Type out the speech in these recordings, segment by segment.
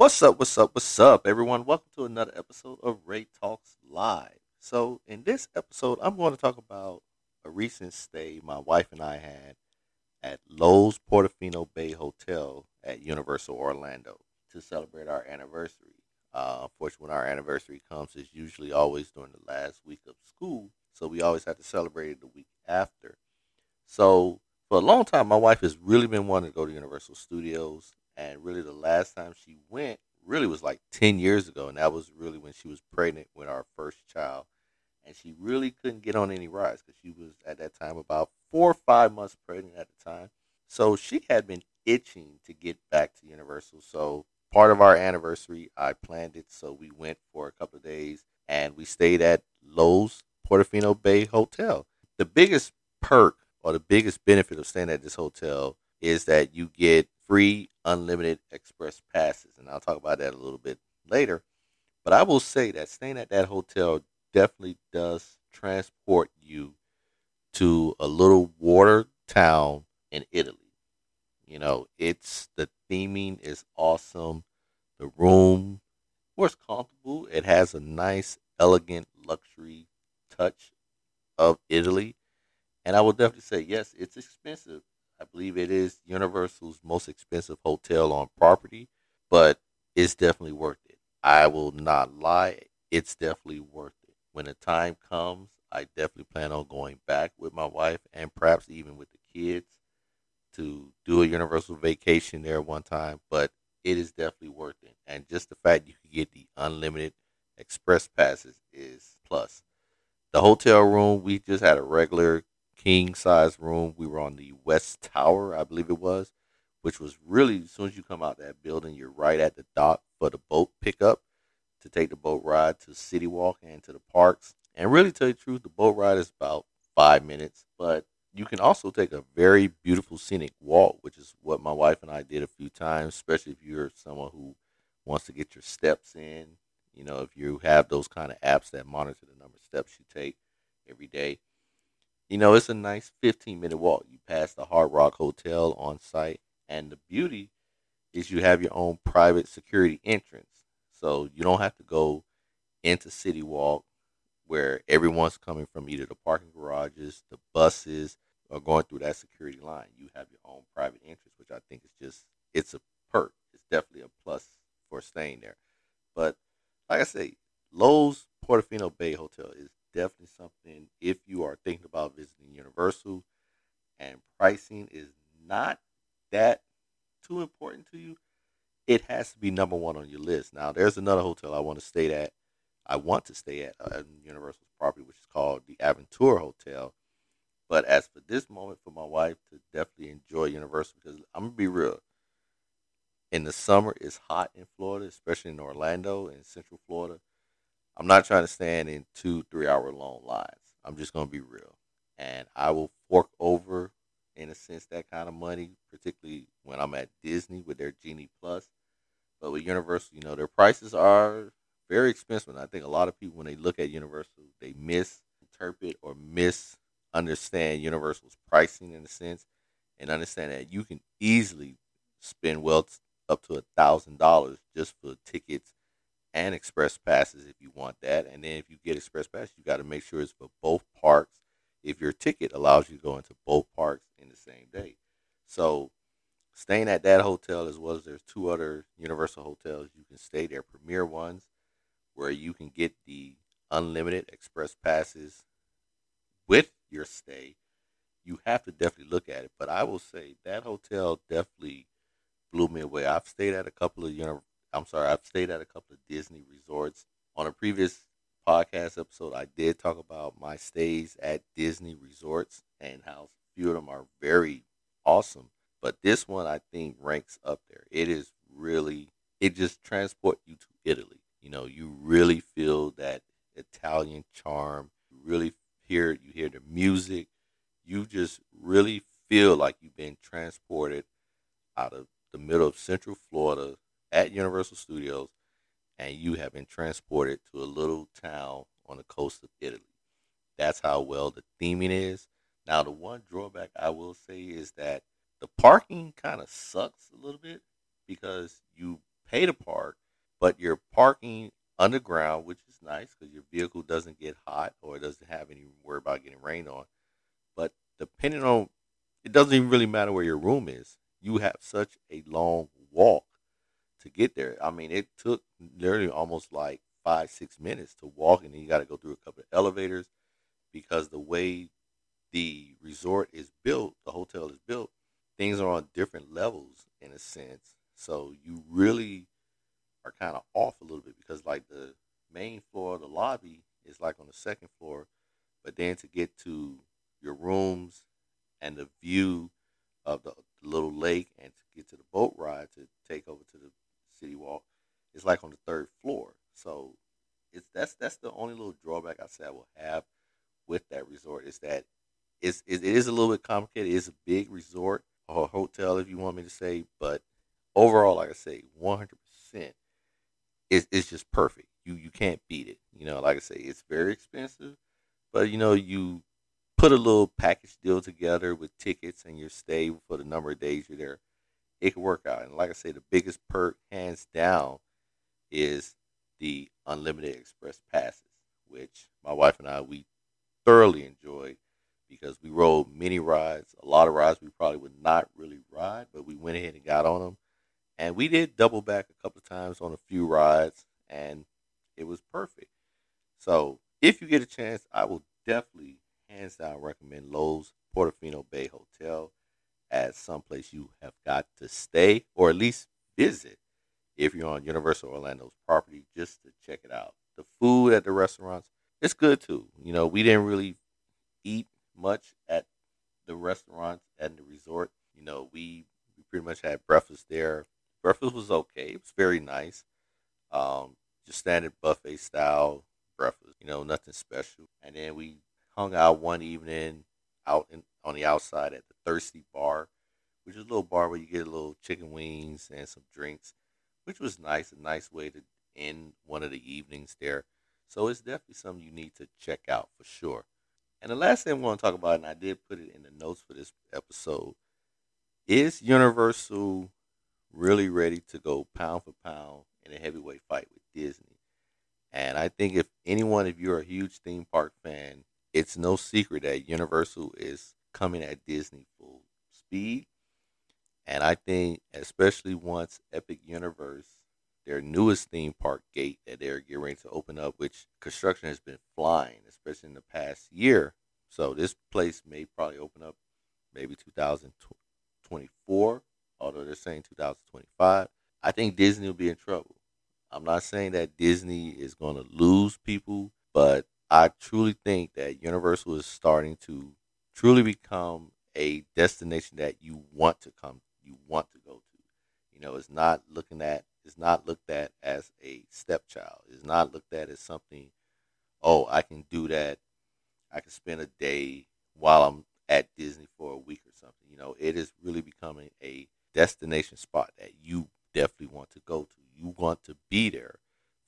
What's up? What's up? What's up, everyone? Welcome to another episode of Ray Talks Live. So, in this episode, I'm going to talk about a recent stay my wife and I had at Loews Portofino Bay Hotel at Universal Orlando to celebrate our anniversary. Uh, unfortunately, when our anniversary comes, it's usually always during the last week of school, so we always have to celebrate it the week after. So, for a long time, my wife has really been wanting to go to Universal Studios and really the last time she went really was like 10 years ago and that was really when she was pregnant with our first child. And she really couldn't get on any rides because she was at that time about four or five months pregnant at the time. So she had been itching to get back to universal. So part of our anniversary i planned it. So we went for a couple of days and we stayed at Loews portofino bay hotel. The biggest perk or the biggest benefit of staying at this hotel is that you get free unlimited express passes. And I'll talk about that a little bit later. But I will say that staying at that hotel definitely does transport you to a little water town in Italy. You know, it's the theming is awesome. The room was comfortable. It has a nice, elegant, luxury touch of Italy. And I will definitely say, yes, it's expensive, I believe it is Universal's most expensive hotel on property, but it's definitely worth it. I will not lie, it's definitely worth it. When the time comes, I definitely plan on going back with my wife and perhaps even with the kids to do a Universal vacation there one time, but it is definitely worth it. And just the fact you can get the unlimited express passes is plus. The hotel room, we just had a regular king size room. We were on the West Tower, I believe it was, which was really as soon as you come out that building, you're right at the dock for the boat pickup to take the boat ride to City Walk and to the parks. And really, tell you the truth, the boat ride is about five minutes, but you can also take a very beautiful scenic walk, which is what my wife and I did a few times, especially if you're someone who wants to get your steps in. You know, if you have those kind of apps that monitor the number of steps you take every day. You know, it's a nice 15 minute walk. You pass the Hard Rock Hotel on site, and the beauty is you have your own private security entrance. So you don't have to go into City Walk where everyone's coming from either the parking garages, the buses, or going through that security line. You have your own private entrance, which I think is just it's a perk. It's definitely a plus for staying there. But like I say, Loews Portofino Bay Hotel is definitely something if you are thinking about visiting Universal and pricing is not that too important to you, it has to be number one on your list. Now, there's another hotel I want to stay at. I want to stay at uh, Universal's property, which is called the Aventura Hotel. But as for this moment, for my wife to definitely enjoy Universal, because I'm gonna be real, in the summer it's hot in Florida, especially in Orlando and Central Florida. I'm not trying to stand in two, three hour long lines. I'm just gonna be real, and I will fork over, in a sense, that kind of money, particularly when I'm at Disney with their Genie Plus. But with Universal, you know, their prices are very expensive. And I think a lot of people, when they look at Universal, they misinterpret or misunderstand Universal's pricing in a sense, and understand that you can easily spend well up to a thousand dollars just for tickets and express passes if you want that. And then if you get express passes, you got to make sure it's for both parks. If your ticket allows you to go into both parks in the same day. So staying at that hotel as well as there's two other Universal hotels you can stay there, premier ones where you can get the unlimited express passes with your stay. You have to definitely look at it. But I will say that hotel definitely blew me away. I've stayed at a couple of Universal I'm sorry, I've stayed at a couple of Disney resorts. On a previous podcast episode, I did talk about my stays at Disney resorts and how few of them are very awesome. But this one I think ranks up there. It is really it just transport you to Italy. You know, you really feel that Italian charm. You really hear you hear the music. You just really feel like you've been transported out of the middle of Central Florida at Universal Studios and you have been transported to a little town on the coast of Italy. That's how well the theming is. Now, the one drawback I will say is that the parking kind of sucks a little bit because you pay to park, but you're parking underground, which is nice because your vehicle doesn't get hot or it doesn't have any worry about getting rained on. But depending on, it doesn't even really matter where your room is. You have such a long walk to get there. I mean, it took literally almost like five, six minutes to walk, and then you got to go through a couple of elevators because the way the resort is built, the hotel is built, things are on different levels in a sense. So you really are kind of off a little bit because like the main floor of the lobby is like on the second floor, but then to get to your rooms and the view of the little lake and to get to the boat ride to take over to the city walk is like on the third floor. So it's that's that's the only little drawback I say I will have with that resort is that it's it is a little bit complicated. It's a big resort or hotel if you want me to say, but overall, like I say, one hundred percent, it's it's just perfect. You you can't beat it. You know, like I say, it's very expensive, but you know you put a little package deal together with tickets and your stay for the number of days you're there. It can work out. And like I say, the biggest perk, hands down, is the unlimited express passes, which my wife and I we thoroughly enjoyed because we rode many rides, a lot of rides we probably would not really ride, but we went ahead and got on them. And we did double back a couple of times on a few rides, and it was perfect. So if you get a chance, I will definitely, hands down, recommend Loews Portofino Bay Hotel as someplace you have got to stay or at least visit if you're on Universal Orlando's property just to check it out. The food at the restaurants, it's good too. You know, we didn't really eat much at the restaurants and the resort. You know, we, we pretty much had breakfast there. Breakfast was okay. It was very nice. Um, just standard buffet style breakfast. You know, nothing special. And then we hung out one evening out in, on the outside at the Thirsty Bar, which is a little bar where you get a little chicken wings and some drinks, which was nice. A nice way to end one of the evenings there. So it's definitely something you need to check out for sure. And the last thing I want to talk about, and I did put it in the notes for this episode, is Universal really ready to go pound for pound in a heavyweight fight with Disney? And I think if anyone, if you're a huge theme park fan, it's no secret that Universal is coming at Disney full speed. And I think, especially once Epic Universe, their newest theme park gate that they're getting ready to open up, which construction has been flying, especially in the past year. So this place may probably open up maybe 2024, although they're saying 2025. I think Disney will be in trouble. I'm not saying that Disney is going to lose people, but I truly think that Universal is starting to truly become a destination that you want to come, you want to go to. You know, it's not looking at, it's not looked at as a stepchild. It's not looked at as something. Oh, I can do that. I can spend a day while I'm at Disney for a week or something. You know, it is really becoming a destination spot that you definitely want to go to. You want to be there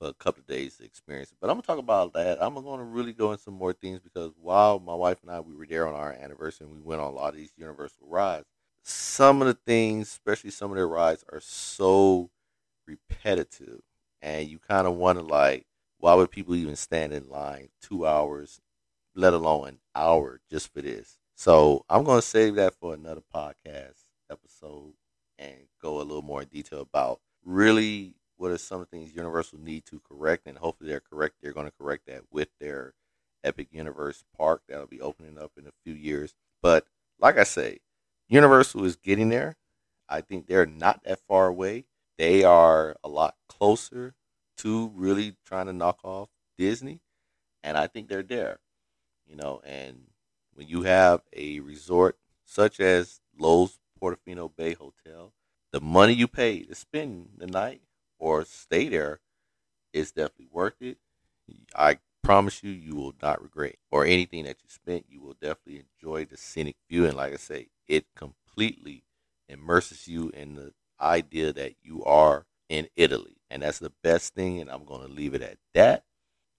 for a couple of days to experience it. But I'm gonna talk about that. I'm gonna really go into some more things because while my wife and I we were there on our anniversary and we went on a lot of these Universal rides, some of the things, especially some of their rides, are so repetitive, and you kind of wanna like, why would people even stand in line two hours, let alone an hour, just for this? So I'm gonna save that for another podcast episode and go a little more in detail about really what are some things Universal need to correct, and hopefully they're correct. They're going to correct that with their Epic Universe Park that'll be opening up in a few years. But like I say, Universal is getting there. I think they're not that far away. They are a lot closer to really trying to knock off Disney, and I think they're there. You know, and when you have a resort such as Loews Portofino Bay Hotel, the money you pay to spend the night or stay there, it's definitely worth it. I promise you, you will not regret or anything that you spent. You will definitely enjoy the scenic view, and like I say, it completely immerses you in the idea that you are in Italy, and that's the best thing. And I'm going to leave it at that.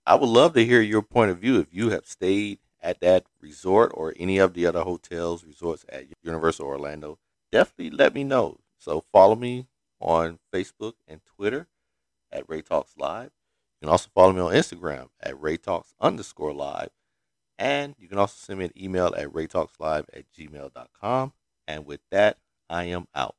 I would love to hear your point of view if you have stayed at that resort or any of the other hotels, resorts at Universal Orlando. Definitely let me know. So follow me on Facebook and Twitter at Ray Talks Live. You can also follow me on Instagram at Ray Talks underscore live. And you can also send me an email at raytalkslive at gmail.com. And with that, I am out.